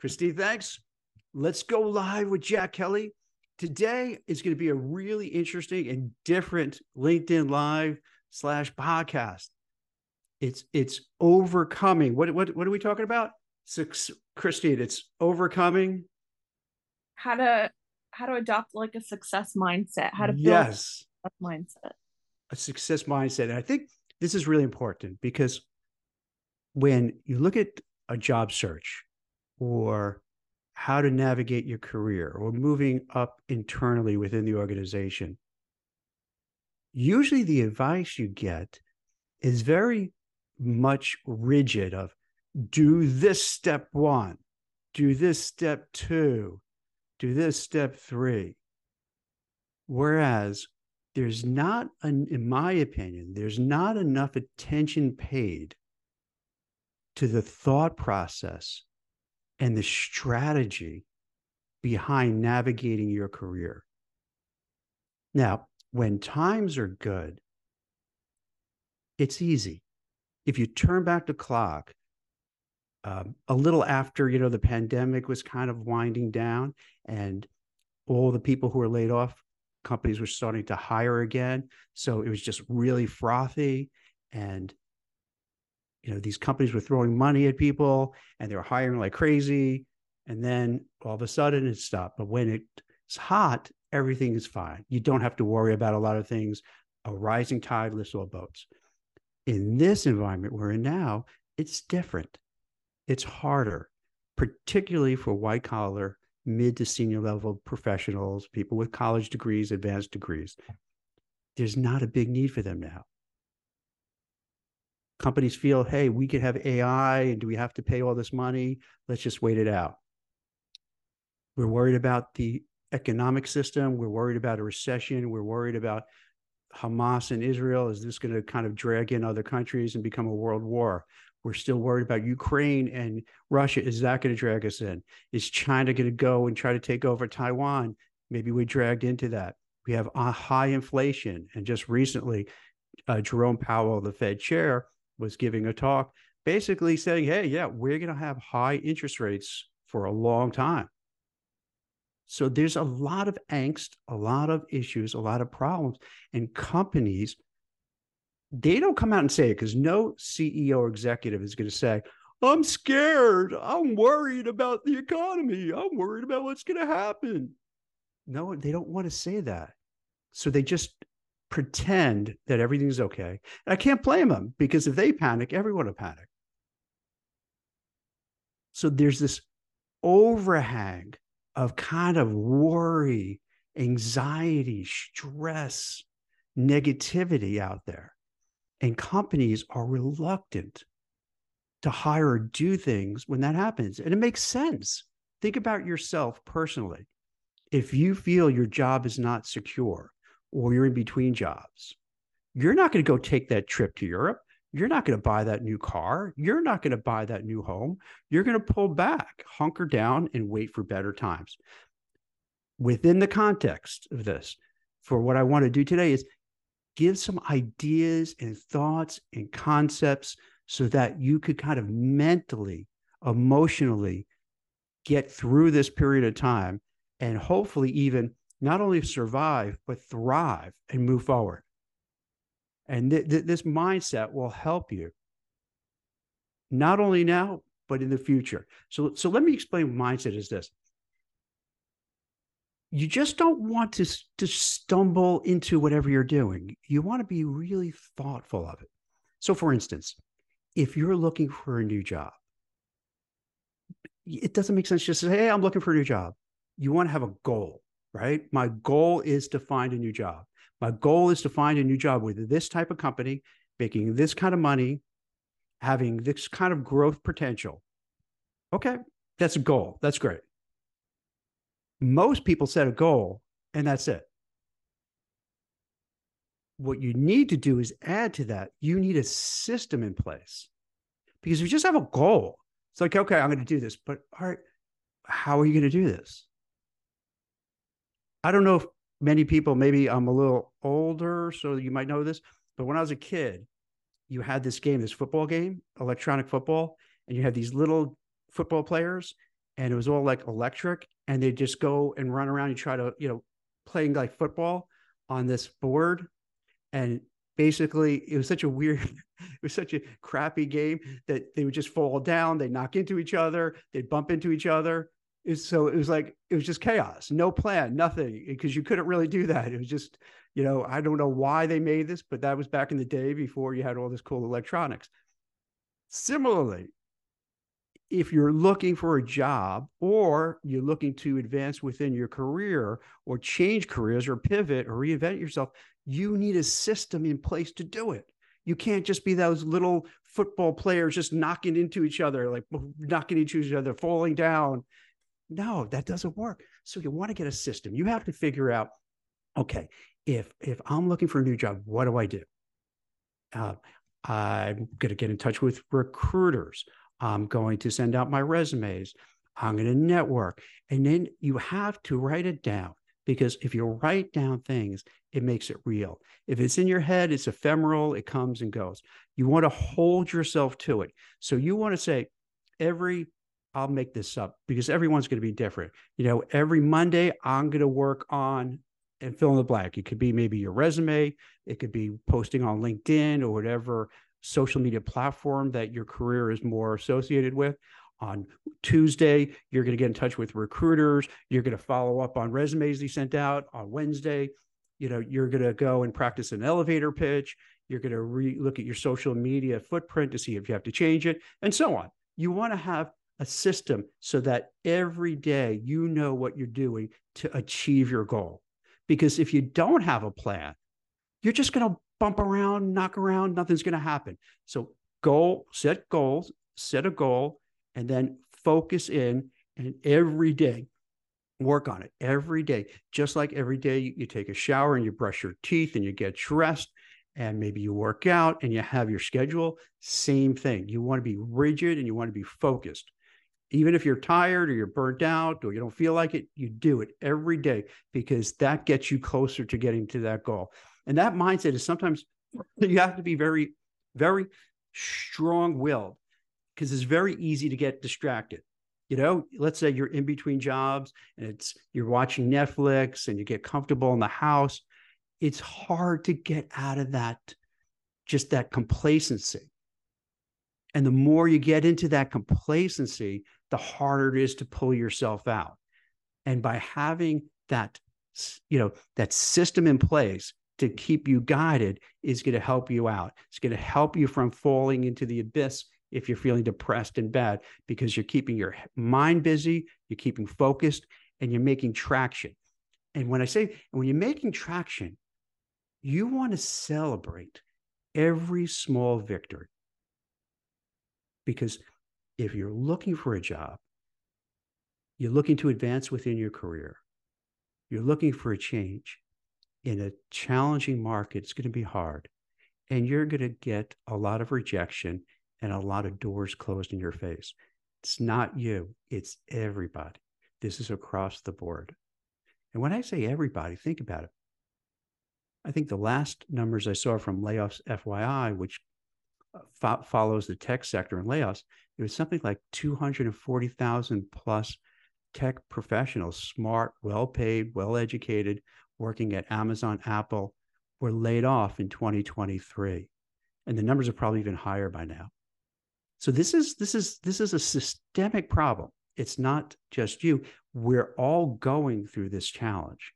Christy, thanks. Let's go live with Jack Kelly. Today is going to be a really interesting and different LinkedIn Live slash podcast. It's it's overcoming. What what what are we talking about? Six, Christine, it's overcoming how to how to adopt like a success mindset, how to build yes a mindset. a success mindset. And I think this is really important because when you look at a job search or how to navigate your career or moving up internally within the organization, usually the advice you get is very much rigid of do this step one, do this step two, do this step three. Whereas there's not, an, in my opinion, there's not enough attention paid to the thought process and the strategy behind navigating your career. Now, when times are good, it's easy. If you turn back the clock um, a little after you know the pandemic was kind of winding down and all the people who were laid off companies were starting to hire again so it was just really frothy and you know these companies were throwing money at people and they were hiring like crazy. And then all of a sudden it stopped. But when it's hot everything is fine. You don't have to worry about a lot of things a rising tide lifts all boats. In this environment we're in now it's different. It's harder, particularly for white collar, mid to senior level professionals, people with college degrees, advanced degrees. There's not a big need for them now. Companies feel, hey, we could have AI, and do we have to pay all this money? Let's just wait it out. We're worried about the economic system. We're worried about a recession. We're worried about Hamas and Israel. Is this going to kind of drag in other countries and become a world war? We're still worried about Ukraine and Russia. Is that going to drag us in? Is China going to go and try to take over Taiwan? Maybe we dragged into that. We have a high inflation. And just recently, uh, Jerome Powell, the Fed chair, was giving a talk basically saying, hey, yeah, we're going to have high interest rates for a long time. So there's a lot of angst, a lot of issues, a lot of problems. And companies they don't come out and say it because no CEO or executive is going to say, I'm scared. I'm worried about the economy. I'm worried about what's going to happen. No, they don't want to say that. So they just pretend that everything's okay. And I can't blame them because if they panic, everyone will panic. So there's this overhang of kind of worry, anxiety, stress, negativity out there. And companies are reluctant to hire or do things when that happens. And it makes sense. Think about yourself personally. If you feel your job is not secure or you're in between jobs, you're not going to go take that trip to Europe. You're not going to buy that new car. You're not going to buy that new home. You're going to pull back, hunker down, and wait for better times. Within the context of this, for what I want to do today is give some ideas and thoughts and concepts so that you could kind of mentally, emotionally get through this period of time and hopefully even not only survive, but thrive and move forward. And th- th- this mindset will help you not only now, but in the future. So, so let me explain mindset is this you just don't want to, to stumble into whatever you're doing. You want to be really thoughtful of it. So, for instance, if you're looking for a new job, it doesn't make sense just to say, Hey, I'm looking for a new job. You want to have a goal, right? My goal is to find a new job. My goal is to find a new job with this type of company, making this kind of money, having this kind of growth potential. Okay, that's a goal. That's great. Most people set a goal and that's it. What you need to do is add to that. You need a system in place because if you just have a goal, it's like, okay, I'm going to do this, but all right, how are you going to do this? I don't know if many people, maybe I'm a little older, so you might know this, but when I was a kid, you had this game, this football game, electronic football, and you had these little football players and it was all like electric, and they just go and run around and try to, you know, playing like football on this board. And basically it was such a weird it was such a crappy game that they would just fall down they'd knock into each other they'd bump into each other so it was like it was just chaos no plan nothing eh, because you couldn't really do that it was just you know i don't know why they made this but that was back in the day before you had all this cool electronics similarly if you're looking for a job or you're looking to advance within your career or change careers or pivot or reinvent yourself you need a system in place to do it. You can't just be those little football players just knocking into each other, like knocking into each other, falling down. No, that doesn't work. So you want to get a system. You have to figure out, okay, if if I'm looking for a new job, what do I do? Uh, I'm going to get in touch with recruiters. I'm going to send out my resumes. I'm going to network. And then you have to write it down because if you write down things, it makes it real. If it's in your head, it's ephemeral, it comes and goes. You want to hold yourself to it. So you want to say, every, I'll make this up because everyone's going to be different. You know, every Monday, I'm going to work on and fill in the blank. It could be maybe your resume, it could be posting on LinkedIn or whatever social media platform that your career is more associated with on Tuesday, you're going to get in touch with recruiters. You're going to follow up on resumes you sent out on Wednesday. You know, you're going to go and practice an elevator pitch. You're going to re- look at your social media footprint to see if you have to change it, and so on. You want to have a system so that every day you know what you're doing to achieve your goal. Because if you don't have a plan, you're just going to bump around, knock around, nothing's going to happen. So, goal, set goals, set a goal, and then focus in and every day work on it every day just like every day you, take a shower and you brush your teeth and you get dressed and maybe you work out and you have your schedule same thing you want to be rigid and you want to be focused even if you're tired or you're burnt out or you don't feel like it you do it every day because that gets you closer to getting to that goal and that mindset is sometimes you have to be very very strong willed because it's very easy to get distracted. You know, let's say you're in between jobs and it's you're watching Netflix and you get comfortable in the house. It's hard to get out of that, just that complacency. And the more you get into that complacency, the harder it is to pull yourself out. And by having that, you know, that system in place to keep you guided is going to help you out. It's going to help you from falling into the abyss if you're feeling depressed and bad because you're keeping your mind busy, you're keeping focused, and you're making traction. And when I say, when you're making traction, you want to celebrate every small victory. Because if you're looking for a job, you're looking to advance within your career, you're looking for a change in a challenging market, it's going to be hard. And you're going to get a lot of rejection and a lot of doors closed in your face. It's not you, it's everybody. This is across the board. And when I say everybody, think about it. I think the last numbers I saw from Layoffs FYI, which uh, fo- follows the tech sector and layoffs, it was something like 240,000 plus tech professionals, smart, well paid, well educated, working at Amazon, Apple, were laid off in 2023. And the numbers are probably even higher by now. So this is this is this is a systemic problem. It's not just you. We're all going through this challenge.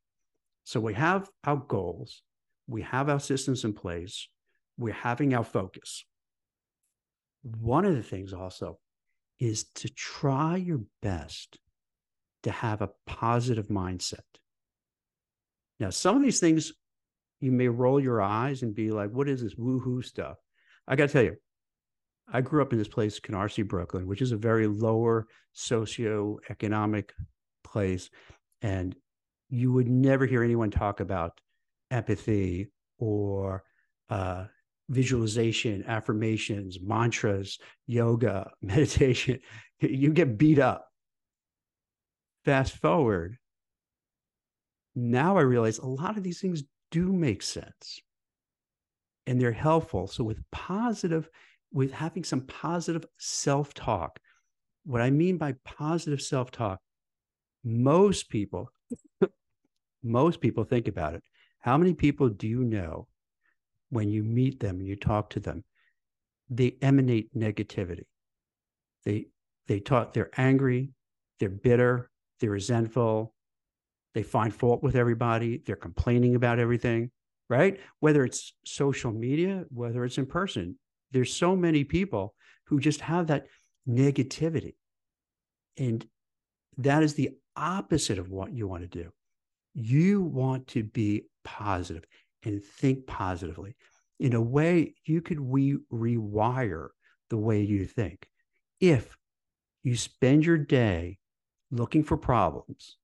So we have our goals, we have our systems in place, we're having our focus. One of the things also is to try your best to have a positive mindset. Now, some of these things you may roll your eyes and be like, what is this woohoo stuff? I got to tell you, I grew up in this place, Canarsie, Brooklyn, which is a very lower socioeconomic place. And you would never hear anyone talk about empathy or uh, visualization, affirmations, mantras, yoga, meditation. You get beat up. Fast forward. Now I realize a lot of these things do make sense and they're helpful. So, with positive with having some positive self talk, what I mean by positive self talk, most people, most people think about it. How many people do you know when you meet them you talk to them, they emanate negativity? They they talk, they're angry, they're bitter, they're resentful, they find fault with everybody, they're complaining about everything, right? Whether it's social media, whether it's in person, there's so many people who just have that negativity. And that is the opposite of what you want to do. You want to be positive and think positively. In a way, you could re- rewire the way you think. If you spend your day looking for problems,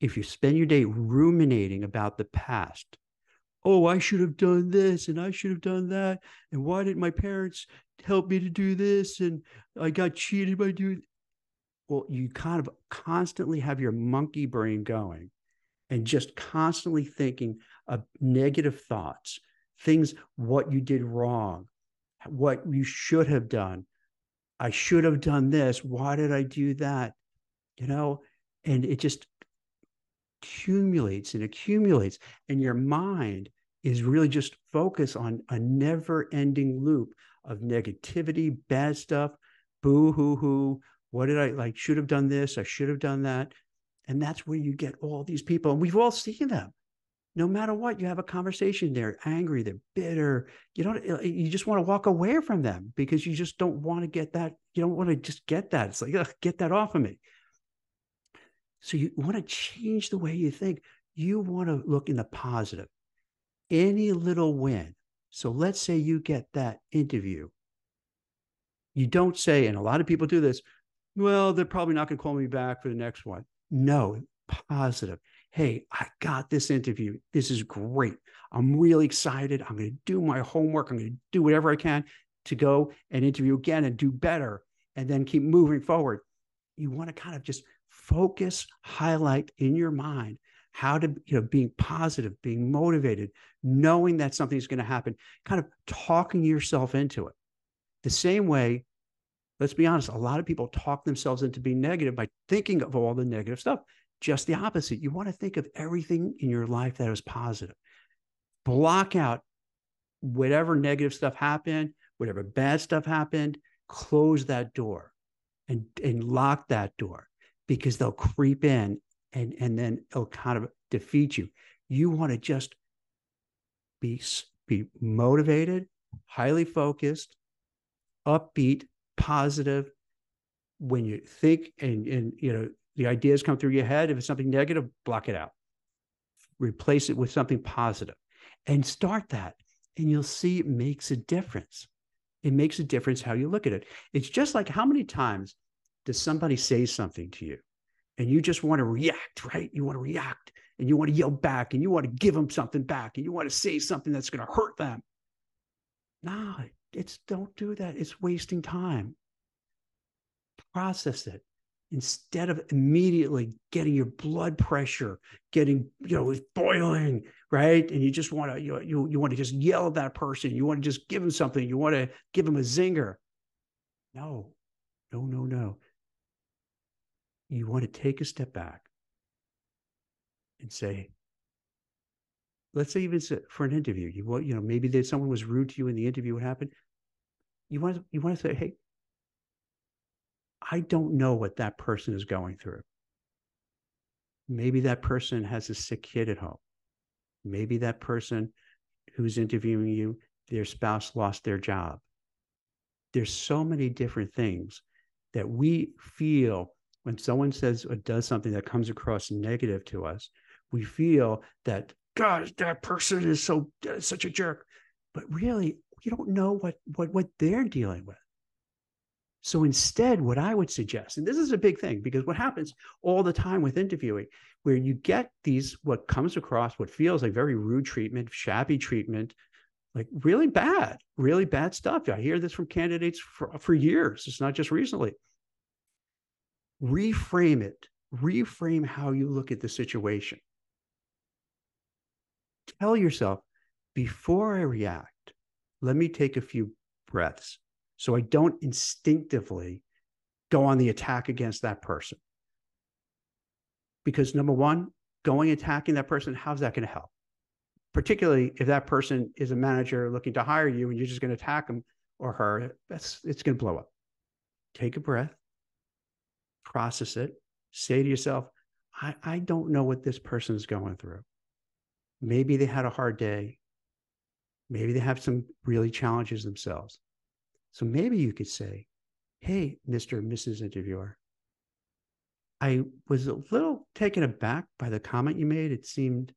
if you spend your day ruminating about the past, oh, I should have done this and I should have done that. And why didn't my parents help me to do this? And I got cheated by doing. Well, you kind of constantly have your monkey brain going and just constantly thinking of negative thoughts, things, what you did wrong, what you should have done. I should have done this. Why did I do that? You know, and it just accumulates and accumulates. And your mind is really just focused on a never ending loop of negativity, bad stuff, boo hoo hoo. What did I like? Should have done this. I should have done that. And that's where you get all these people. And we've all seen them. No matter what, you have a conversation. They're angry, they're bitter. You don't, uh, you just want to walk away from them because you just don't want to get that. You don't want to just get that. It's like, get that off of me. So you want to change the way you think. You want to look in the positive. Any little win. So let's say you get that interview. You don't say, and a lot of people do this, well, they're probably not going to call me back for the next one. No, positive. Hey, I got this interview. This is great. I'm really excited. I'm going to do my homework. I'm going to do whatever I can to go and interview again and do better and then keep moving forward. You want to kind of just focus, highlight in your mind how to, you know, being positive, being motivated, knowing that something's going to happen, kind of talking yourself into it. The same way, let's be honest, a lot of people talk themselves into being negative by thinking of all the negative stuff. Just the opposite. You want to think of everything in your life that is positive. Block out whatever negative stuff happened, whatever bad stuff happened, close that door and, and lock that door because they'll creep in and, and then it'll kind of defeat you. You want to just be, be motivated, highly focused, upbeat, positive. When you think and, and you know the ideas come through your head, if it's something negative, block it out. Replace it with something positive and start that. And you'll see it makes a difference. It makes a difference how you look at it. It's just like how many times does somebody say something to you and you just want to react, right? You want to react and you want to yell back and you want to give them something back and you want to say something that's going to hurt them. No, it's don't do that. It's wasting time. Process it instead of immediately getting your blood pressure getting you know boiling right and you just want to you, you you want to just yell at that person you want to just give them something you want to give them a zinger no no no no you want to take a step back and say, let's say even for an interview, you want, you know, maybe that someone was rude to you in the interview. What happened? You want to, you want to say, hey, I don't know what that person is going through. Maybe that person has a sick kid at home. Maybe that person who's interviewing you, their spouse lost their job. There's so many different things that we feel when someone says or does something that comes across negative to us, we feel that God, that person is so uh, such a jerk, but really, you don't know what what what they're dealing with. So instead, what I would suggest, and this is a big thing because what happens all the time with interviewing, where you get these what comes across what feels like very rude treatment, shabby treatment, like really bad, really bad stuff. I hear this from candidates for, for years. It's not just recently reframe it, reframe how you look at the situation. Tell yourself, before I react, let me take a few breaths so I don't instinctively go on the attack against that person. Because number one, going attacking that person, how's that going to help? Particularly if that person is a manager looking to hire you and you're just going to attack him or her, that's it's going to blow up. Take a breath, process it, say to yourself, I, I don't know what this person is going through. Maybe they had a hard day. Maybe they have some really challenges themselves. So maybe you could say, Hey, Mr. and Mrs. Interviewer, I was a little taken aback by the comment you made. It seemed,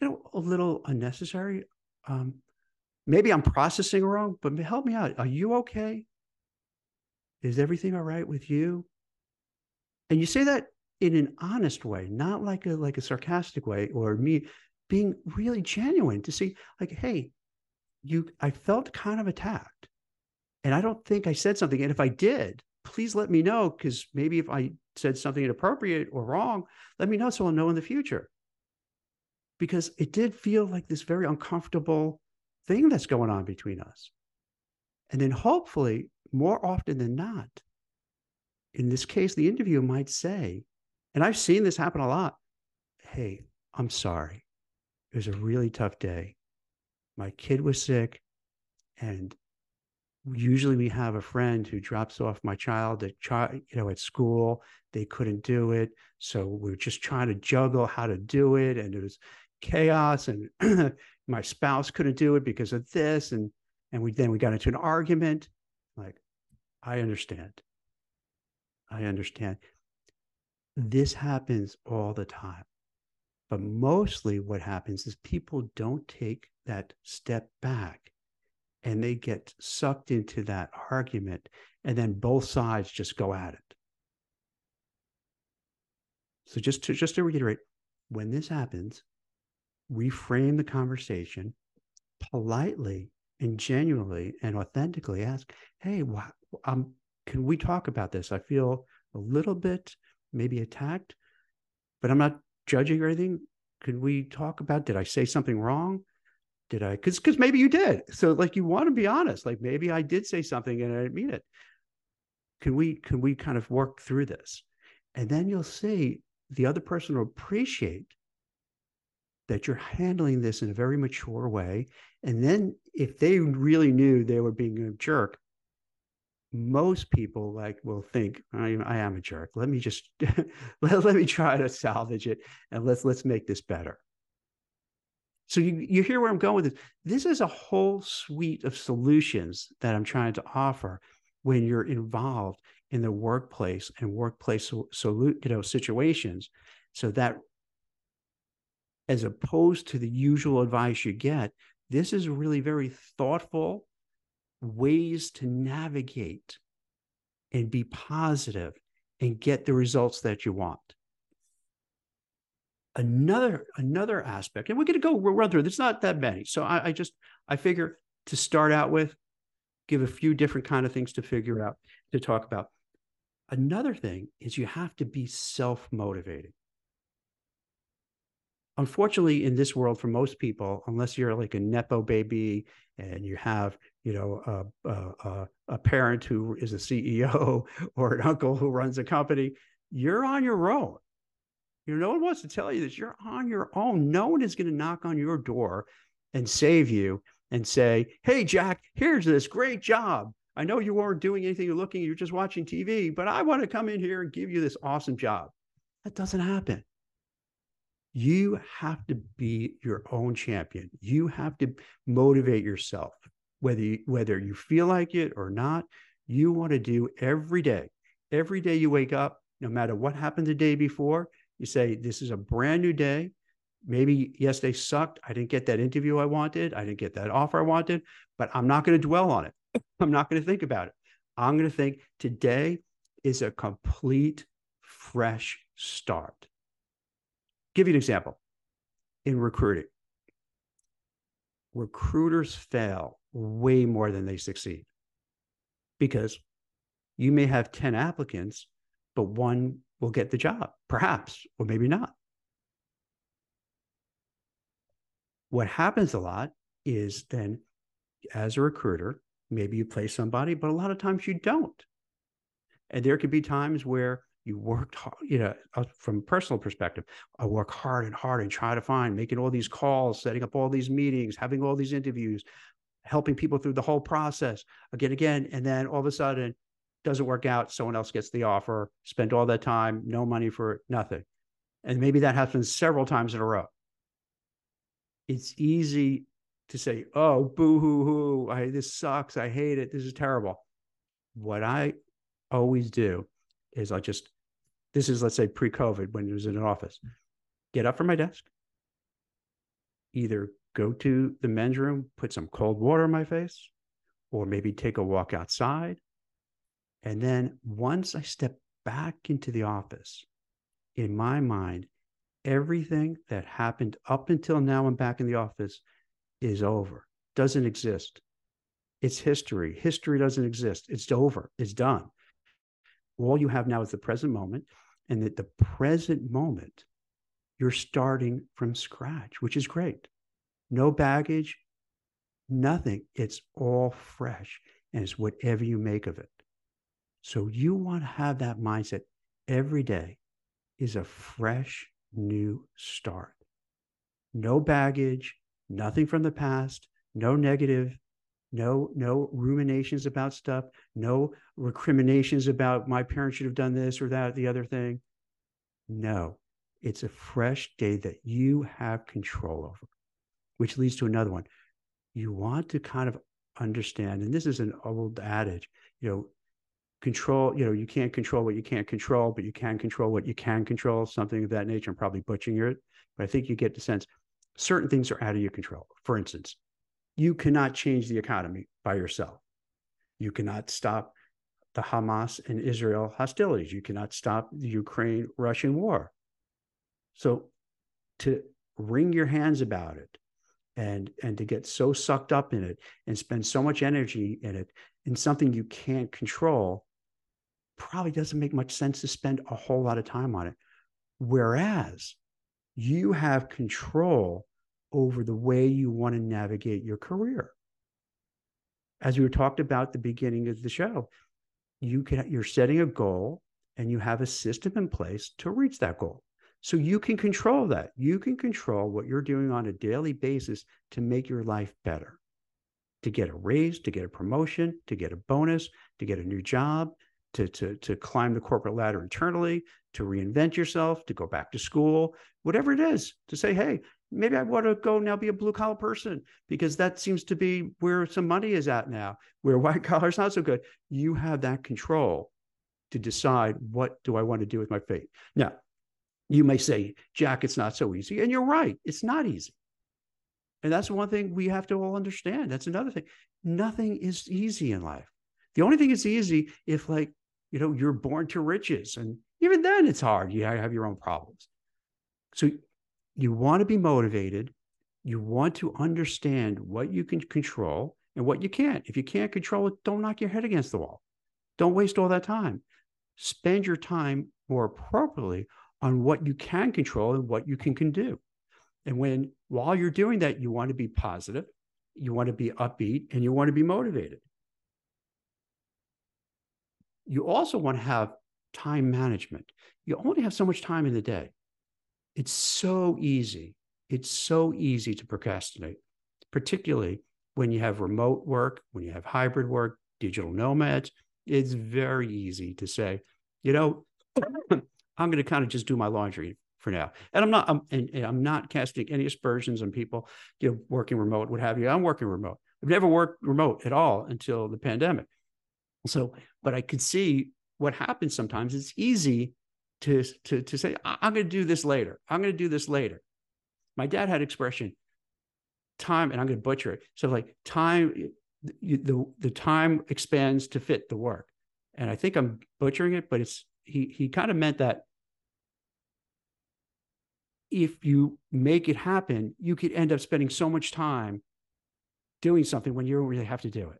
you know, a little unnecessary. Um, maybe I'm processing wrong, but help me out. Are you okay? Is everything all right with you? And you say that in an honest way, not like a like a sarcastic way or me being really genuine to see like, hey, you I felt kind of attacked. And I don't think I said something. And if I did, please let me know because maybe if I said something inappropriate or wrong, let me know so I'll know in the future. Because it did feel like this very uncomfortable thing that's going on between us. And then hopefully, more often than not, in this case, the interviewer might say, and I've seen this happen a lot Hey, I'm sorry. It was a really tough day. My kid was sick, and usually we have a friend who drops off my child at child, you know, at school. They couldn't do it, so we are just trying to juggle how to do it, and it was chaos. And my spouse couldn't do it because of this, and and we then we got into an argument. Like, I understand. I understand. This happens all the time. But mostly what happens is people don't take that step back and they get sucked into that argument and then both sides just go at it. So just to just to reiterate, when this happens, reframe the conversation politely and genuinely and authentically ask, "Hey, um, can we talk about this? I feel a little bit maybe attacked, but I'm not judging or anything. Could we talk about? Did I say something wrong? Did I? Because because maybe you did. So like you want to be honest. Like maybe I did say something and I didn't mean it. Can we can we kind of work through this? And then you'll see the other person will appreciate that you're handling this in a very mature way. And then if they really knew they were being a jerk, most people like will think I, I am a jerk. Let me just let, let me try to salvage it and let's let's make this better. So you, you hear where I'm going with this. This is a whole suite of solutions that I'm trying to offer when you're involved in the workplace and workplace so, you know situations so that as opposed to the usual advice you get this is really very thoughtful ways to navigate and be positive and get the results that you want. Another another aspect, and we're going to go we'll run through. There's not that many, so I, I just I figure to start out with, give a few different kind of things to figure out to talk about. Another thing is you have to be self motivated. Unfortunately, in this world, for most people, unless you're like a nepo baby and you have you know a, a, a parent who is a ceo or an uncle who runs a company you're on your own you know no one wants to tell you this. You're on your own. No one is going to knock on your door and save you and say hey jack here's this. Great job. I know you weren't doing anything you're looking. You're just watching tv but i want to come in here and give you this awesome job. That doesn't happen. You have to be your own champion. You have to motivate yourself, whether you, whether you feel like it or not. You want to do every day. Every day you wake up, no matter what happened the day before, you say, This is a brand new day. Maybe yesterday sucked. I didn't get that interview I wanted. I didn't get that offer I wanted, but I'm not going to dwell on it. I'm not going to think about it. I'm going to think today is a complete fresh start give you an example in recruiting recruiters fail way more than they succeed because you may have 10 applicants but one will get the job perhaps or maybe not what happens a lot is then as a recruiter maybe you place somebody but a lot of times you don't And there could be times where you worked hard, you know, uh, from a personal perspective, I work hard and hard and try to find, making all these calls, setting up all these meetings, having all these interviews, helping people through the whole process again, again. And then all of a sudden, doesn't work out. Someone else gets the offer, spend all that time, no money for nothing. And maybe that happens several times in a row. It's easy to say, oh, boo hoo hoo, I, this sucks. I hate it. This is terrible. What I always do is I just, this is, let's say, pre COVID when it was in an office, get up from my desk, either go to the men's room, put some cold water on my face, or maybe take a walk outside. And then once I step back into the office, in my mind, everything that happened up until now and back in the office is over, doesn't exist. It's history. History doesn't exist. It's over. It's done. All you have now is the present moment. And at the present moment, you're starting from scratch, which is great. No baggage, nothing. It's all fresh and it's whatever you make of it. So you want to have that mindset every day is a fresh new start. No baggage, nothing from the past, no negative, no no ruminations about stuff, no recriminations about my parents should have done this or that, the other thing. No, it's a fresh day that you have control over, which leads to another one. You want to kind of understand, and this is an old adage, you know, control, you know, you can't control what you can't control, but you can control what you can control, something of that nature. I'm probably butchering it, but I think you get the sense certain things are out of your control. For instance, you cannot change the economy by yourself. You cannot stop the Hamas and Israel hostilities. You cannot stop the Ukraine Russian war. So to wring your hands about it and and to get so sucked up in it and spend so much energy in it in something you can't control probably doesn't make much sense to spend a whole lot of time on it. Whereas you have control over the way you want to navigate your career. As we talked about at the beginning of the show, you can you're setting a goal and you have a system in place to reach that goal. So you can control that. You can control what you're doing on a daily basis to make your life better. To get a raise, to get a promotion, to get a bonus, to get a new job, to, to, to climb the corporate ladder internally, to reinvent yourself, to go back to school, whatever it is, to say, hey, maybe I want to go now be a blue collar person because that seems to be where some money is at now, where white collar is not so good. You have that control to decide what do I want to do with my fate. Now, you may say, Jack, it's not so easy. And you're right, it's not easy. And that's one thing we have to all understand. That's another thing. Nothing is easy in life. The only thing that's easy if like you know, you're born to riches. And even then it's hard. You have your own problems. So you want to be motivated. You want to understand what you can control and what you can't. If you can't control it, don't knock your head against the wall. Don't waste all that time. Spend your time more appropriately on what you can control and what you can, can do. And when while you're doing that, you want to be positive, you want to be upbeat, and you want to be motivated you also want to have time management. You only have so much time in the day. It's so easy. It's so easy to procrastinate, particularly when you have remote work, when you have hybrid work, digital nomads. It's very easy to say, you know, I'm going to kind of just do my laundry for now. And I'm not, I'm, and, and I'm not casting any aspersions on people, you know, working remote, what have you. I'm working remote. I've never worked remote at all until the pandemic. So, but I could see what happens sometimes. It's easy to to to say, I'm going to do this later. I'm going to do this later. My dad had expression time, and I'm going to butcher it. So like time, the the time expands to fit the work, and I think I'm butchering it, but it's he he kind of meant that if you make it happen, you could end up spending so much time doing something when you don't really have to do it.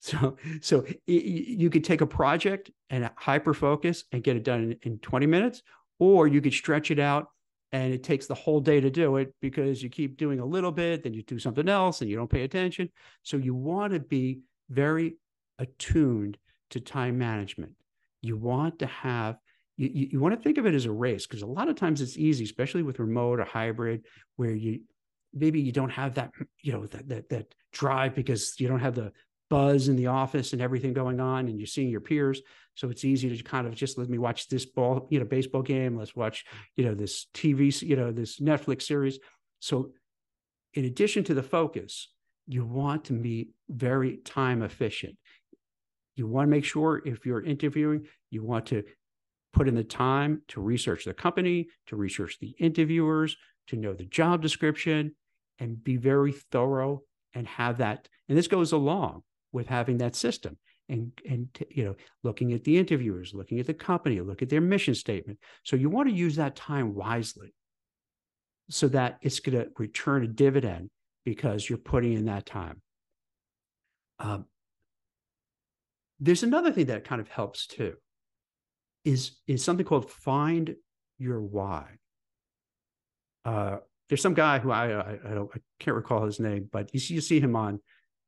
So, so you could take a project and hyper focus and get it done in, in 20 minutes, or you could stretch it out and it takes the whole day to do it because you keep doing a little bit, then you do something else and you don't pay attention. So you want to be very attuned to time management. You want to have, you, you, want to think of it as a race because a lot of times it's easy, especially with remote or hybrid, where you maybe you don't have that, you know, that, that, that drive because you don't have the buzz in the office and everything going on and you're seeing your peers. So it's easy to kind of just let me watch this ball you know baseball game. Let's watch you know this tv you know this netflix series. So in addition to the focus you want to be very time efficient. You want to make sure if you're interviewing you want to put in the time to research the company to research the interviewers to know the job description and be very thorough and have that. And this goes along with having that system and and you know looking at the interviewers looking at the company look at their mission statement. So you want to use that time wisely so that it's going to return a dividend because you're putting in that time. Um, there's another thing that kind of helps too is is something called find your why. Uh, there's some guy who I I, I, don't, I can't recall his name, but you see, you see him on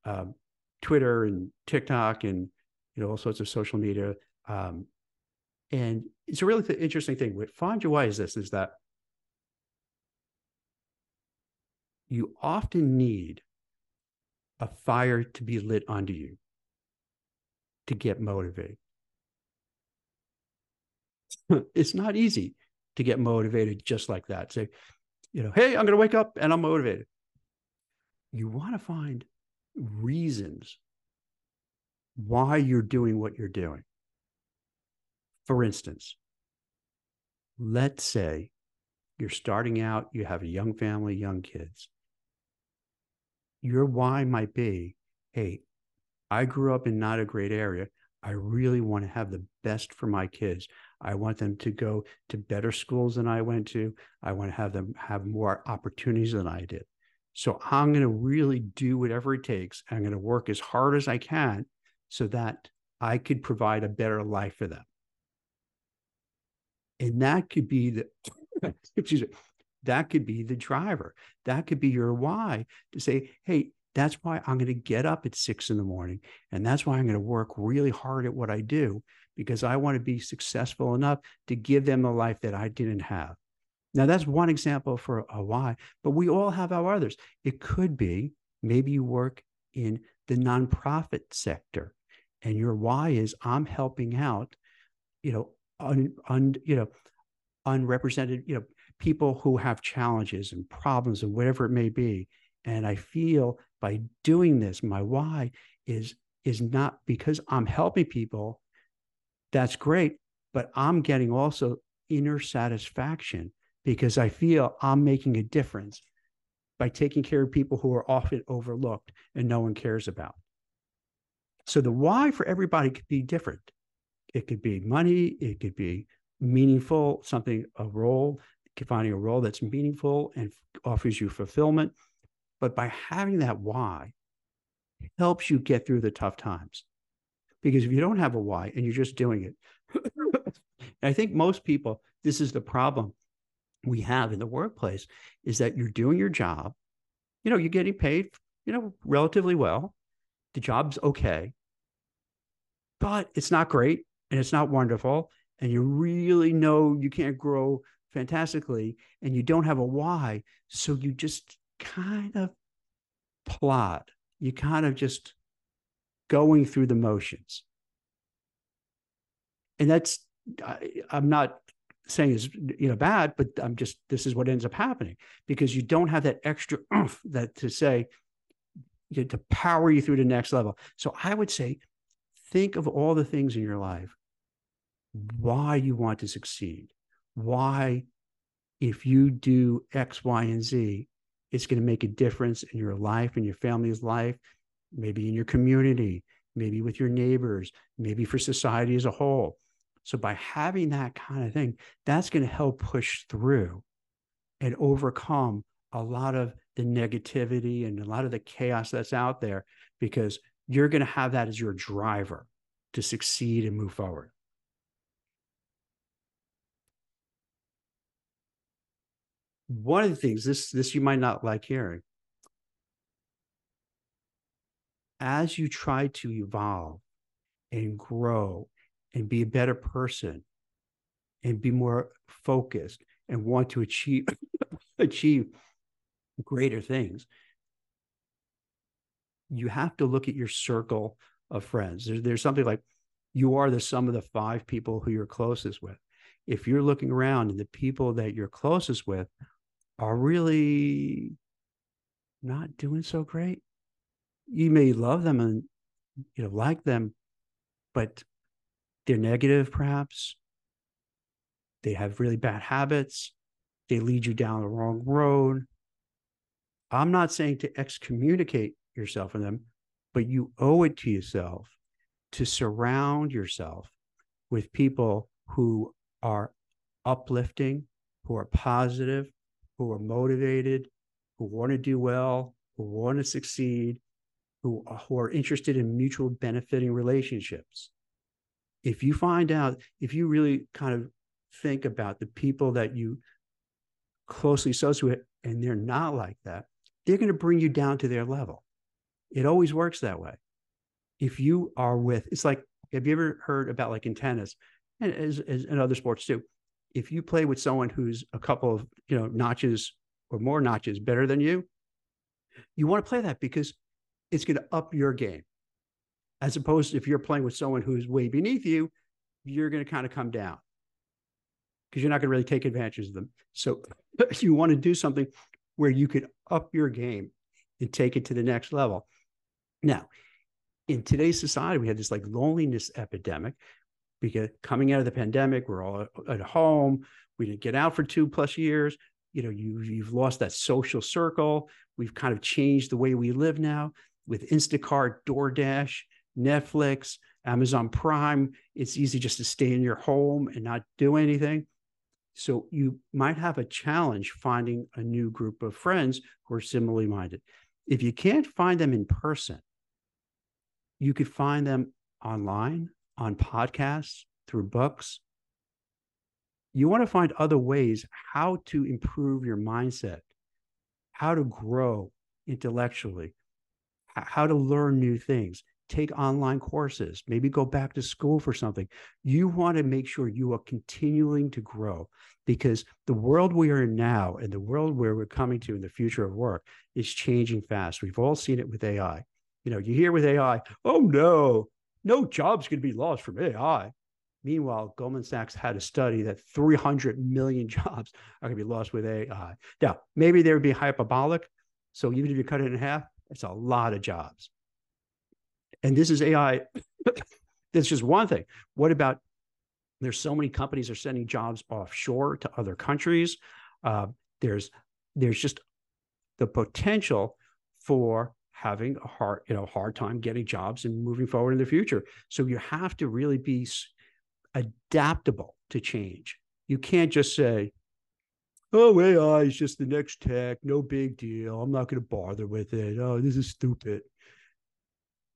um, Twitter and TikTok and you know all sorts of social media. Um, and it's a really th- interesting thing. What Why is this: is that you often need a fire to be lit under you to get motivated. it's not easy to get motivated just like that. Say, you know, hey, I'm going to wake up and I'm motivated. You want to find reasons why you're doing what you're doing. For instance, let's say you're starting out, you have a young family, young kids. Your why might be hey, I grew up in not a great area. I really want to have the best for my kids. I want them to go to better schools than I went to. I want to have them have more opportunities than I did. So I'm going to really do whatever it takes. I'm going to work as hard as I can so that I could provide a better life for them. And that could be the, excuse me, that could be the driver. That could be your why to say, hey, that's why I'm going to get up at six in the morning. And that's why I'm going to work really hard at what I do because I want to be successful enough to give them a life that I didn't have. Now, that's one example for a why, but we all have our others. It could be maybe you work in the nonprofit sector and your why is I'm helping out, you know, un, un, you know, unrepresented, you know, people who have challenges and problems and whatever it may be. And I feel by doing this, my why is is not because I'm helping people. That's great, but I'm getting also inner satisfaction because I feel I'm making a difference by taking care of people who are often overlooked and no one cares about. So the why for everybody could be different. It could be money, it could be meaningful, something, a role, finding a role that's meaningful and offers you fulfillment. But by having that why, helps you get through the tough times. Because if you don't have a why and you're just doing it, I think most people, this is the problem we have in the workplace is that you're doing your job, you know, you're getting paid, you know, relatively well. The job's okay, but it's not great and it's not wonderful. And you really know you can't grow fantastically and you don't have a why. So you just kind of plod. You kind of just going through the motions. And that's, I, I'm not saying is you know bad, but I'm just this is what ends up happening because you don't have that extra oomph that to say you know, to power you through to the next level. So I would say, think of all the things in your life, why you want to succeed, why if you do X, Y, and Z, it's going to make a difference in your life and your family's life, maybe in your community, maybe with your neighbors, maybe for society as a whole. So by having that kind of thing, that's going to help push through and overcome a lot of the negativity and a lot of the chaos that's out there because you're going to have that as your driver to succeed and move forward. One of the things this this you might not like hearing as you try to evolve and grow and be a better person and be more focused and want to achieve achieve greater things. You have to look at your circle of friends. There's, there's something like you are the sum of the five people who you're closest with. If you're looking around and the people that you're closest with are really not doing so great you may love them and you know like them but they're negative perhaps. They have really bad habits. They lead you down the wrong road. I'm not saying to excommunicate yourself from them but you owe it to yourself to surround yourself with people who are uplifting who are positive who are motivated who want to do well who want to succeed who, who are interested in mutual benefiting relationships if you find out, if you really kind of think about the people that you closely associate and they're not like that, they're going to bring you down to their level. It always works that way. If you are with, it's like, have you ever heard about like in tennis and as, as in other sports too? If you play with someone who's a couple of, you know, notches or more notches better than you, you want to play that because it's going to up your game as opposed to if you're playing with someone who's way beneath you, you're going to kind of come down because you're not going to really take advantage of them. So you want to do something where you could up your game and take it to the next level. Now, in today's society, we had this like loneliness epidemic because coming out of the pandemic, we're all at home. We didn't get out for two plus years. You know, you you've lost that social circle. We've kind of changed the way we live now with Instacart, DoorDash. Netflix, Amazon Prime. It's easy just to stay in your home and not do anything. So you might have a challenge finding a new group of friends who are similarly minded. If you can't find them in person, you could find them online, on podcasts, through books. You want to find other ways how to improve your mindset, how to grow intellectually, how to learn new things take online courses, maybe go back to school for something. You want to make sure you are continuing to grow because the world we are in now and the world where we're coming to in the future of work is changing fast. We've all seen it with AI. You know, you hear with AI, oh no, no jobs going to be lost from AI. Meanwhile, Goldman Sachs had a study that 300 million jobs are going to be lost with AI. Now, maybe they would be hyperbolic. So even if you cut it in half, it's a lot of jobs. And this is AI. That's just one thing. What about there's so many companies are sending jobs offshore to other countries. Uh, there's there's just the potential for having a hard you know hard time getting jobs and moving forward in the future. So you have to really be adaptable to change. You can't just say, "Oh, AI is just the next tech, no big deal. I'm not going to bother with it. Oh, this is stupid."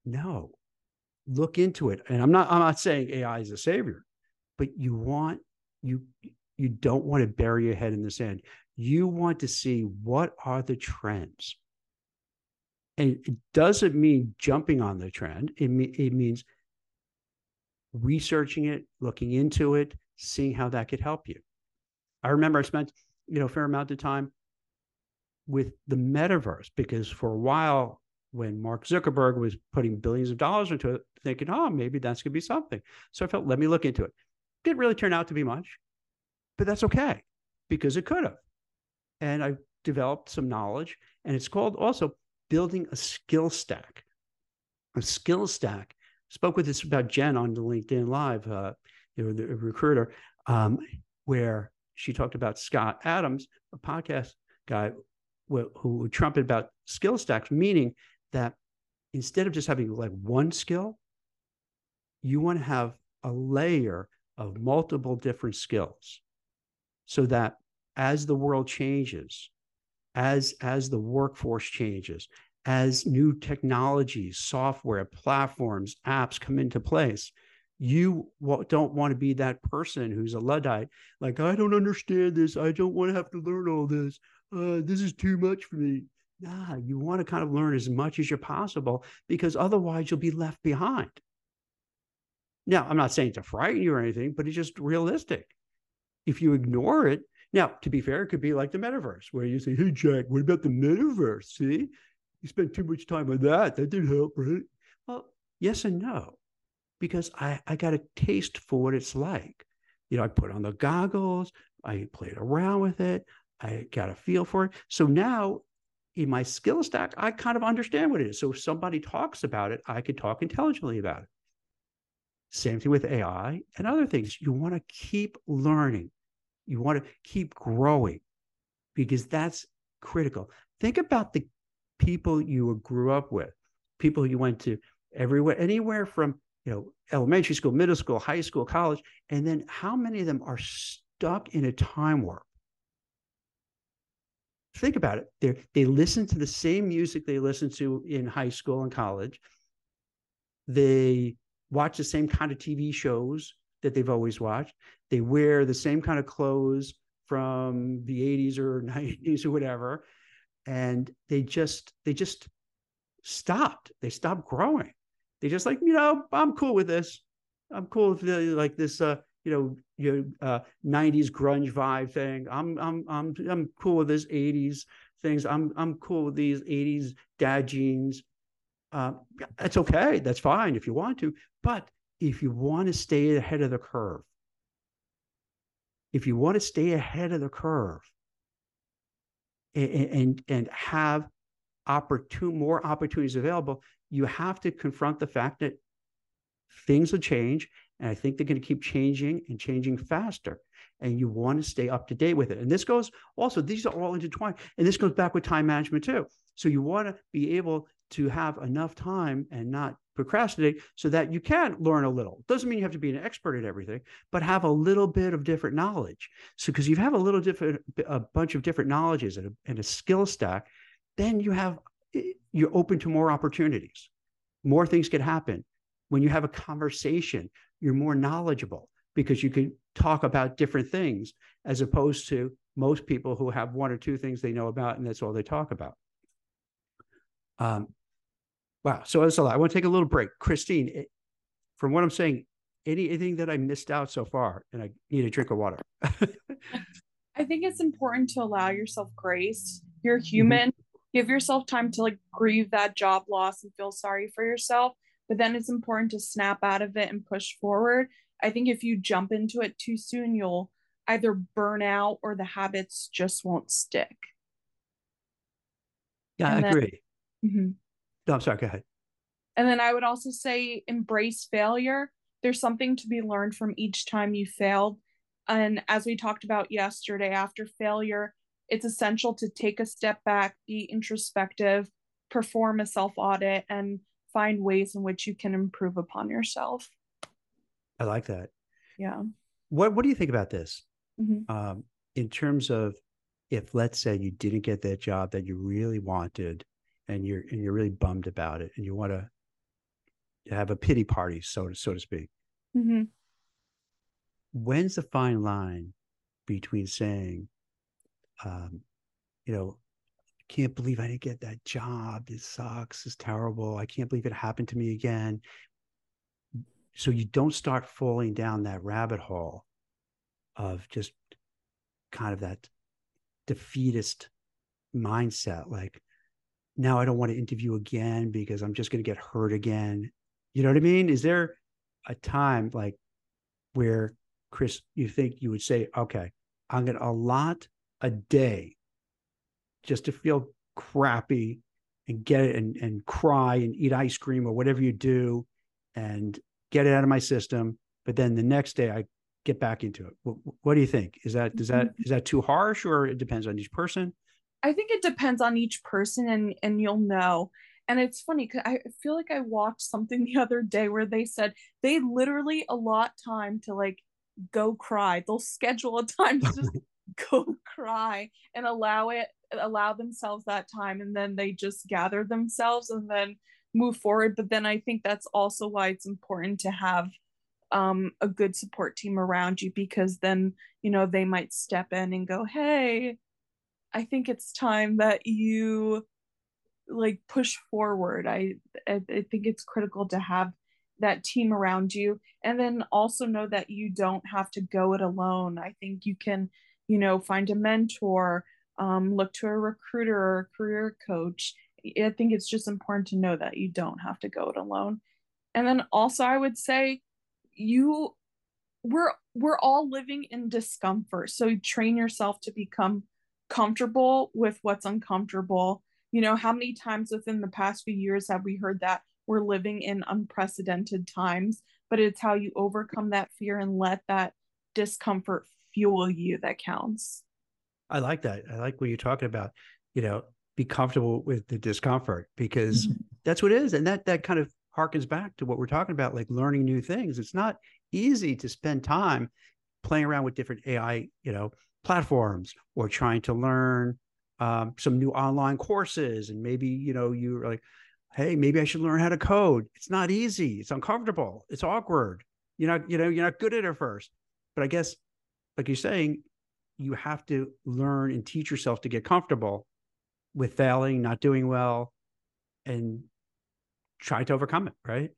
No, look into it. And I'm not I'm not saying AI is a savior, but you want you you don't want to bury your head in the sand. You want to see what are the trends. And it doesn't mean jumping on the trend. It, me- it means researching it, looking into it, seeing how that could help you. I remember I spent, you know, a fair amount of time with the metaverse because for a while when Mark Zuckerberg was putting billions of dollars into it, thinking, oh, maybe that's going to be something. So I felt, let me look into it. Didn't really turn out to be much, but that's okay because it could have. And I developed some knowledge, and it's called also building a skill stack. A skill stack. Spoke with this about Jen on the LinkedIn Live, uh, you know, the recruiter, um, where she talked about Scott Adams, a podcast guy who, who about skill stacks, meaning that instead of just having like one skill, you want to have a layer of multiple different skills so that as the world changes, as, as the workforce changes, as new technologies, software, platforms, apps come into place, you don't want to be that person who's a Luddite, like, I don't understand this. I don't want to have to learn all this. Uh, this is too much for me. Nah, you want to kind of learn as much as you're possible because otherwise you'll be left behind. Now, I'm not saying to frighten you or anything, but it's just realistic. If you ignore it, now, to be fair, it could be like the metaverse, where you say, Hey, Jack, what about the metaverse? See, you spent too much time on that. That didn't help, right? Well, yes and no, because I, I got a taste for what it's like. You know, I put on the goggles, I played around with it, I got a feel for it. So now in my skill stack, I kind of understand what it is. So if somebody talks about it, I could talk intelligently about it. Same thing with AI and other things. You want to keep learning. You want to keep growing because that's critical. Think about the people you grew up with, people you went to everywhere, anywhere from you know elementary school, middle school, high school, college, and then how many of them are stuck in a time warp? Think about it. They they listen to the same music they listened to in high school and college. They watch the same kind of TV shows that they've always watched. They wear the same kind of clothes from the 80s or 90s or whatever. And they just, they just stopped. They stopped growing. They just like, you know, I'm cool with this. I'm cool with like this, uh, you know, your uh, 90s grunge vibe thing. I'm, I'm, I'm, I'm cool with this 80s things. I'm, I'm cool with these 80s dad jeans. Uh, that's okay. That's fine if you want to. But if you want to stay ahead of the curve, if you want to stay ahead of the curve and, and, and have opportun- more opportunities available, you have to confront the fact that things will change. And I think they're going to keep changing and changing faster. And you want to stay up to date with it. And this goes also, these are all intertwined. And this goes back with time management too. So you want to be able to have enough time and not procrastinate so that you can learn a little. Doesn't mean you have to be an expert at everything, but have a little bit of different knowledge. So because you have a little different, a bunch of different knowledges and a, and a skill stack, then you have eh, you're open to more opportunities. More things can happen. When you have a conversation, you're more knowledgeable because you can talk about different things as opposed to most people who have one or two things they know about and that's all they talk about. Um, wow. So that's a lot. I want to take a little break. Christine, it, from what I'm saying, anything that I missed out so far, and I need a drink of water. I think it's important to allow yourself grace. You're mm-hmm. human. Mm-hmm. Give yourself time to like grieve that job loss and feel sorry for yourself. But then it's important to snap out of it and push forward. I think if you jump into it too soon, you'll either burn out or the habits just won't stick. Yeah, and I then, agree. Mm-hmm. No, I'm sorry. Go ahead. And then I would also say embrace failure. There's something to be learned from each time you failed. And as we talked about yesterday, after failure, it's essential to take a step back, be introspective, perform a self audit, and find ways in which you can improve upon yourself. I like that. Yeah. What What do you think about this? Mm-hmm. Um, in terms of if, let's say, you didn't get that job that you really wanted, and you're and you're really bummed about it and you want to have a pity party so to so to speak mm-hmm. when's the fine line between saying um, you know I can't believe i didn't get that job this sucks it's terrible i can't believe it happened to me again so you don't start falling down that rabbit hole of just kind of that defeatist mindset like now I don't want to interview again because I'm just going to get hurt again. You know what I mean? Is there a time like where Chris, you think you would say, okay, I'm going to allot a day just to feel crappy and get it and, and cry and eat ice cream or whatever you do and get it out of my system. But then the next day I get back into it. What, what do you think? Is that, does that, mm-hmm. that too harsh or it depends on each person? I think it depends on each person and and you'll know. And it's funny because I feel like I watched something the other day where they said they literally allot time to like go cry. They'll schedule a time to just go cry and allow it allow themselves that time and then they just gather themselves and then move forward. But then I think that's also why it's important to have um, a good support team around you because then you know they might step in and go, "Hey, I think it's time that you like push forward. I, I I think it's critical to have that team around you and then also know that you don't have to go it alone i think you can you know find a mentor um, look to a recruiter or a career coach i think it's just important to know that you don't have to go it alone. And then also i would say you we're we're all living in discomfort so train yourself to become comfortable with what's uncomfortable. You know how many times within the past few years have we heard that we're living in unprecedented times but it's how you overcome that fear and let that discomfort fuel you that counts i like that. I like what you're talking about you know be comfortable with the discomfort because mm-hmm. that's what it is and that that kind of harkens back to what we're talking about like learning new things. It's not easy to spend time playing around with different ai you know platforms or trying to learn um, some new online courses and maybe you know you're like hey maybe i should learn how to code. It's not easy. It's uncomfortable. It's awkward. You're not you know you're not good at it first. But i guess like you're saying you have to learn and teach yourself to get comfortable with failing not doing well and try to overcome it right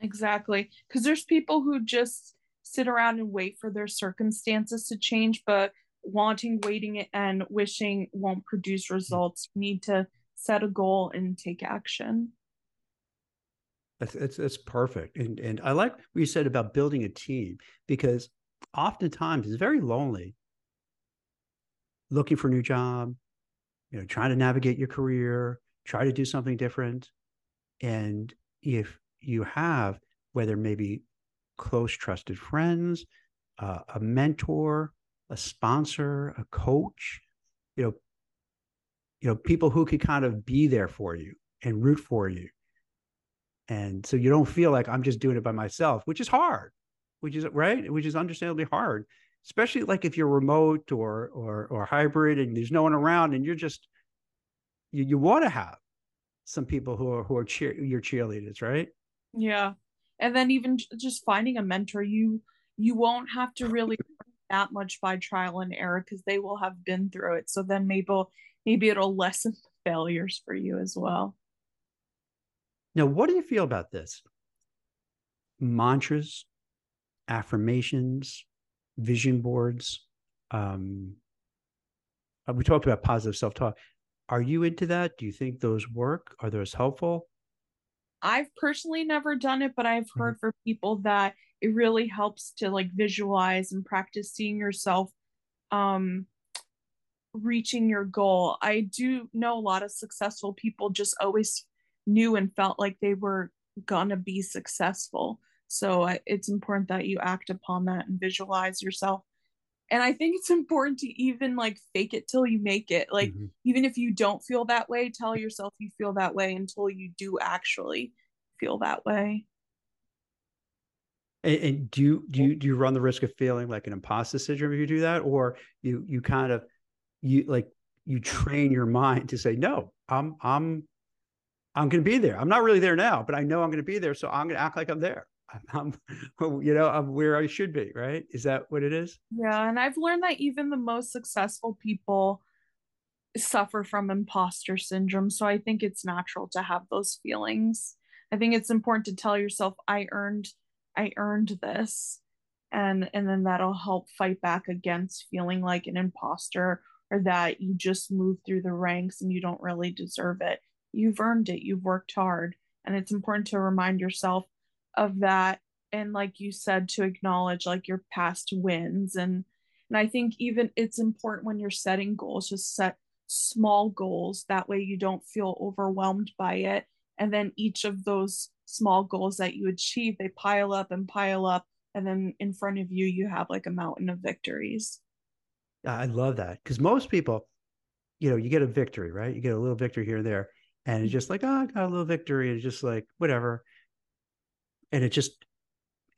exactly because there's people who just sit around and wait for their circumstances to change but wanting, waiting, and wishing won't produce mm. results. We need to set a goal and take action. That's, that's, that's perfect. And, and I like what you said about building a team because oftentimes it's very lonely looking for a new job, you know, trying to navigate your career, try to do something different. And if you have, whether maybe close, trusted friends, uh, a mentor, a sponsor, a coach, you know, you know, people who could kind of be there for you and root for you. And so you don't feel like I'm just doing it by myself, which is hard, which is right, which is understandably hard, especially like if you're remote or or or hybrid and there's no one around and you're just you, you want to have some people who are who are cheer your cheerleaders, right? Yeah. And then even just finding a mentor, you you won't have to really that much by trial and error because they will have been through it. So then maybe maybe it'll lessen the failures for you as well. Now, what do you feel about this? Mantras, affirmations, vision boards. Um, uh, we talked about positive self talk. Are you into that? Do you think those work? Are those helpful? I've personally never done it, but I've mm-hmm. heard mm-hmm. for people that it really helps to like visualize and practice seeing yourself um reaching your goal. I do know a lot of successful people just always knew and felt like they were gonna be successful. So uh, it's important that you act upon that and visualize yourself. And I think it's important to even like fake it till you make it. Like mm-hmm. even if you don't feel that way, tell yourself you feel that way until you do actually feel that way. And, and, do you do you do you run the risk of feeling like an imposter syndrome if you do that, or you you kind of you like you train your mind to say no, I'm I'm I'm going to be there. I'm not really there now, but I know I'm going to be there, so I'm going to act like I'm there. I'm, you know, I'm where I should be. Right? Is that what it is? Yeah, and I've learned that even the most successful people suffer from imposter syndrome, so I think it's natural to have those feelings. I think it's important to tell yourself, "I earned." I earned this and and then that'll help fight back against feeling like an imposter or that you just move through the ranks and you don't really deserve it. You've earned it. You've worked hard and it's important to remind yourself of that and like you said to acknowledge like your past wins. And and I think even it's important when you're setting goals just set small goals. That way you don't feel overwhelmed by it. And then each of those small goals that you achieve they pile up and pile up. And then in front of you you have like a mountain of victories. I love that. Because most people you know you get a victory right? You get a little victory here and there. And it's mm-hmm. just like oh i got a little victory. It's just like whatever and it just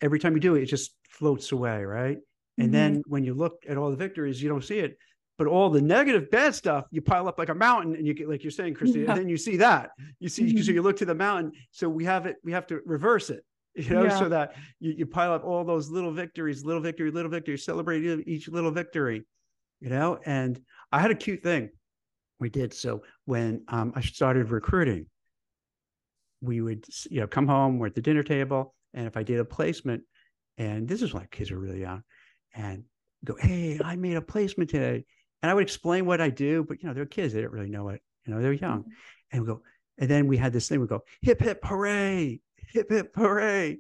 every time you do it it just floats away right and mm-hmm. then when you look at all the victories you don't see it but all the negative bad stuff you pile up like a mountain and you get like you're saying christy yeah. and then you see that you see mm-hmm. so you look to the mountain so we have it we have to reverse it you know yeah. so that you, you pile up all those little victories little victory little victory celebrate each little victory you know and i had a cute thing we did so when um, i started recruiting we would you know come home we're at the dinner table And if I did a placement, and this is when kids are really young, and go, hey, I made a placement today. And I would explain what I do, but you know, they're kids, they don't really know it. You know, they're young. Mm-hmm. And we go, and then we had this thing, we go, hip hip hooray, hip hip hooray.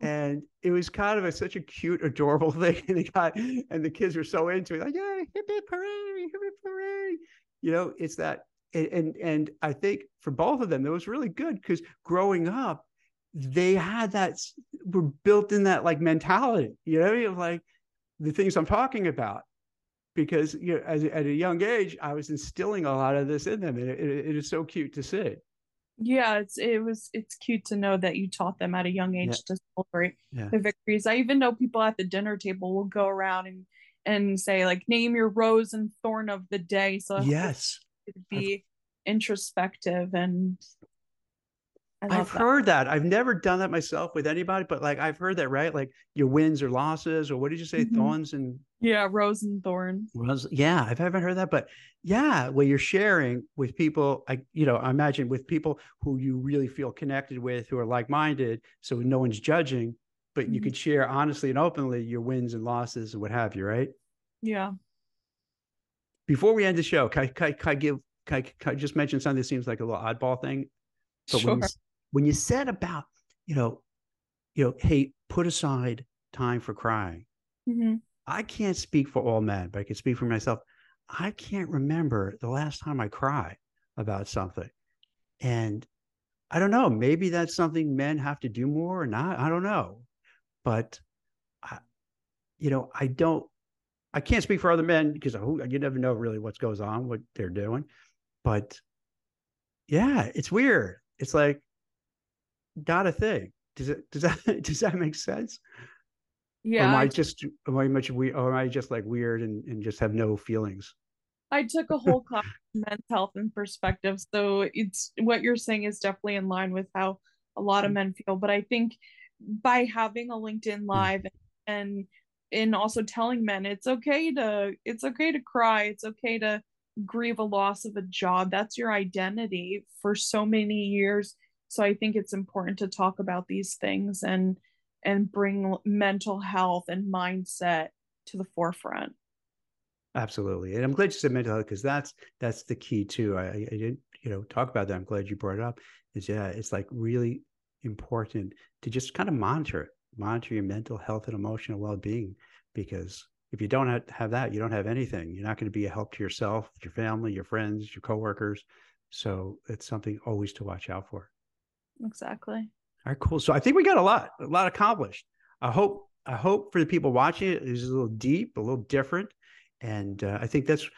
And it was kind of a, such a cute, adorable thing. And the guy and the kids were so into it, like, yeah, hip hip hooray, hip hip hooray. You know, it's that and, and and I think for both of them, it was really good because growing up, they had that were built in that like mentality, you know, like the things I'm talking about. Because you know, as at a young age, I was instilling a lot of this in them, and it, it, it is so cute to see. Yeah, it's it was it's cute to know that you taught them at a young age yeah. to celebrate yeah. the victories. I even know people at the dinner table will go around and and say like name your rose and thorn of the day. So yes, be I've, introspective and I've that. heard that. I've never done that myself with anybody, but like I've heard that, right? Like your wins or losses, or what did you say, mm-hmm. thorns and yeah, rose and thorns. Rose, yeah, I've haven't heard that, but yeah, where you're sharing with people, I you know, I imagine with people who you really feel connected with, who are like minded, so no one's judging, but mm-hmm. you could share honestly and openly your wins and losses and what have you, right? Yeah. Before we end the show, can I, can I, can I give can I, can I, just mention something that seems like a little oddball thing? But sure. when, you, when you said about, you know, you know, hey, put aside time for crying. Mm-hmm. I can't speak for all men, but I can speak for myself. I can't remember the last time I cried about something. And I don't know, maybe that's something men have to do more or not. I don't know. But I, you know, I don't I can't speak for other men because you never know really what goes on, what they're doing. But yeah, it's weird. It's like not a thing. Does it does that does that make sense? Yeah. Or am I just am I much or am I just like weird and, and just have no feelings? I took a whole class on men's health and perspective. So it's what you're saying is definitely in line with how a lot of mm. men feel. But I think by having a LinkedIn mm. live and and also telling men it's okay to it's okay to cry, it's okay to grieve a loss of a job. That's your identity for so many years. So i think it's important to talk about these things and and bring mental health and mindset to the forefront. Absolutely. And i'm glad you said mental health because that's that's the key too. I, I didn't you know talk about that. I'm glad you brought it up. Is yeah it's like really important to just kind of monitor it monitor your mental health and emotional well-being because if you don't have that, you don't have anything. You're not going to be a help to yourself, your family, your friends, your coworkers. So it's something always to watch out for. Exactly. All right, cool. So I think we got a lot, a lot accomplished. I hope, I hope for the people watching it is a little deep, a little different, and uh, I think that's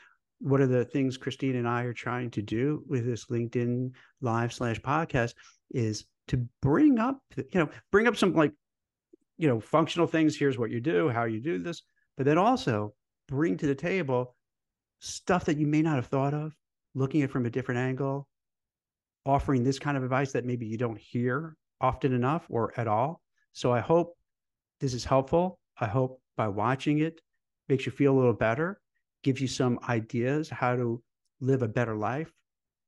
one of the things Christine and I are trying to do with this LinkedIn live slash podcast is to bring up, you know, bring up some like, you know, functional things. Here's what you do, how you do this, but then also bring to the table stuff that you may not have thought of, looking at from a different angle, offering this kind of advice that maybe you don't hear often enough or at all. So I hope this is helpful. I hope by watching it makes you feel a little better, gives you some ideas how to live a better life,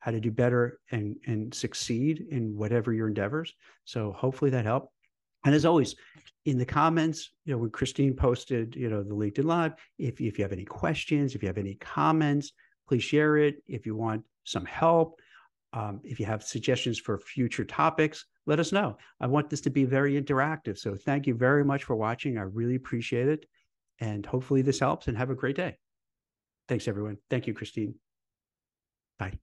how to do better and, and succeed in whatever your endeavors. So hopefully that helped. And as always, in the comments, you know, when Christine posted, you know, the LinkedIn Live, if, if you have any questions, if you have any comments, please share it. If you want some help, um, if you have suggestions for future topics, let us know. I want this to be very interactive. So thank you very much for watching. I really appreciate it. And hopefully this helps and have a great day. Thanks, everyone. Thank you, Christine. Bye.